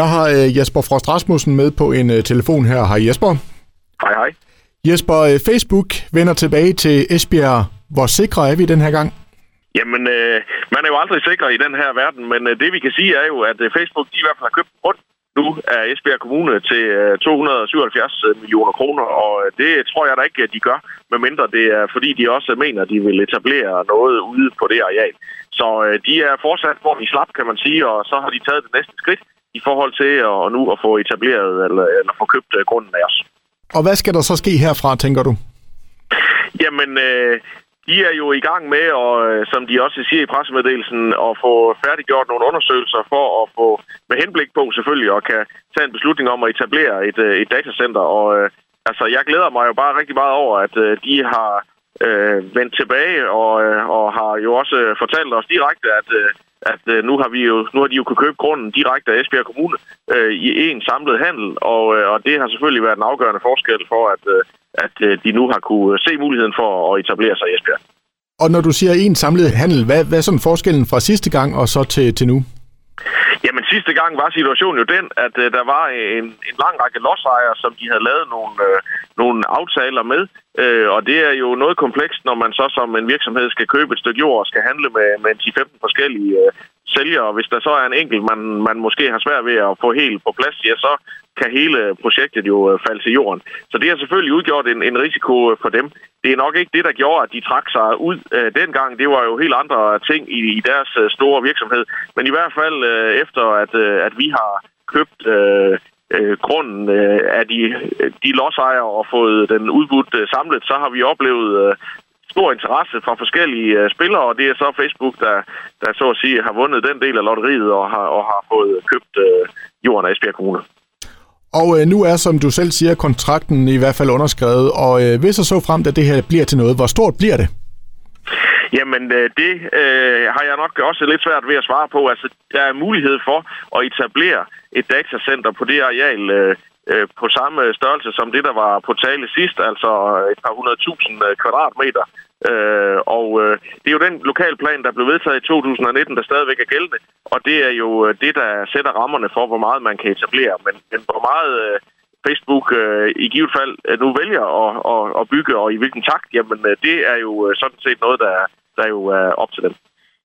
Jeg har øh, Jesper Frost Rasmussen med på en øh, telefon her. Hej Jesper. Hej hej. Jesper, øh, Facebook vender tilbage til Esbjerg. Hvor sikre er vi den her gang? Jamen, øh, man er jo aldrig sikker i den her verden, men øh, det vi kan sige er jo, at Facebook de i hvert fald har købt grund nu af Esbjerg Kommune til øh, 277 millioner kroner, og det tror jeg da ikke, at de gør, medmindre det er fordi, de også mener, at de vil etablere noget ude på det areal. Så øh, de er fortsat, hvor de slap, kan man sige, og så har de taget det næste skridt i forhold til at, nu at få etableret eller, eller få købt øh, grunden af os. Og hvad skal der så ske herfra, tænker du? Jamen, øh, de er jo i gang med, og øh, som de også siger i pressemeddelelsen, at få færdiggjort nogle undersøgelser for at få med henblik på selvfølgelig at kan tage en beslutning om at etablere et, øh, et datacenter. Og øh, altså, jeg glæder mig jo bare rigtig meget over, at øh, de har øh, vendt tilbage og, øh, og har jo også fortalt os direkte, at øh, at øh, nu har vi jo nu har de jo kunne købe grunden direkte af Esbjerg Kommune øh, i en samlet handel, og, øh, og det har selvfølgelig været en afgørende forskel for, at, øh, at øh, de nu har kunne øh, se muligheden for at etablere sig i Esbjerg. Og når du siger en samlet handel, hvad, hvad er sådan forskellen fra sidste gang og så til, til nu? Jamen sidste gang var situationen jo den, at øh, der var øh, en, en lang række lodsejere, som de havde lavet nogle, øh, nogle aftaler med. Øh, og det er jo noget komplekst, når man så som en virksomhed skal købe et stykke jord og skal handle med, med 10-15 forskellige øh, sælgere. Hvis der så er en enkelt, man, man måske har svært ved at få helt på plads, ja, så kan hele projektet jo øh, falde til jorden. Så det har selvfølgelig udgjort en, en risiko øh, for dem. Det er nok ikke det, der gjorde, at de trak sig ud øh, dengang. Det var jo helt andre ting i, i deres øh, store virksomhed. Men i hvert fald øh, efter, at, øh, at vi har købt øh, øh, grunden øh, af de, de lodsejere og fået den udbudt øh, samlet, så har vi oplevet øh, stor interesse fra forskellige øh, spillere, og det er så Facebook, der, der så at sige har vundet den del af lotteriet og har, og har fået købt øh, jorden af Esbjerg Kommune. Og øh, nu er, som du selv siger, kontrakten i hvert fald underskrevet, og øh, hvis og så frem, at det her bliver til noget, hvor stort bliver det? Jamen, øh, det øh, har jeg nok også lidt svært ved at svare på. Altså, der er mulighed for at etablere et datacenter på det areal øh, øh, på samme størrelse som det, der var på tale sidst, altså et par hundredtusind øh, kvadratmeter. Øh, og øh, det er jo den lokalplan, der blev vedtaget i 2019, der stadigvæk er gældende, og det er jo øh, det, der sætter rammerne for, hvor meget man kan etablere. Men, men hvor meget øh, Facebook øh, i givet fald øh, nu vælger at, at, at bygge, og i hvilken takt, jamen øh, det er jo øh, sådan set noget, der, der jo er op til dem.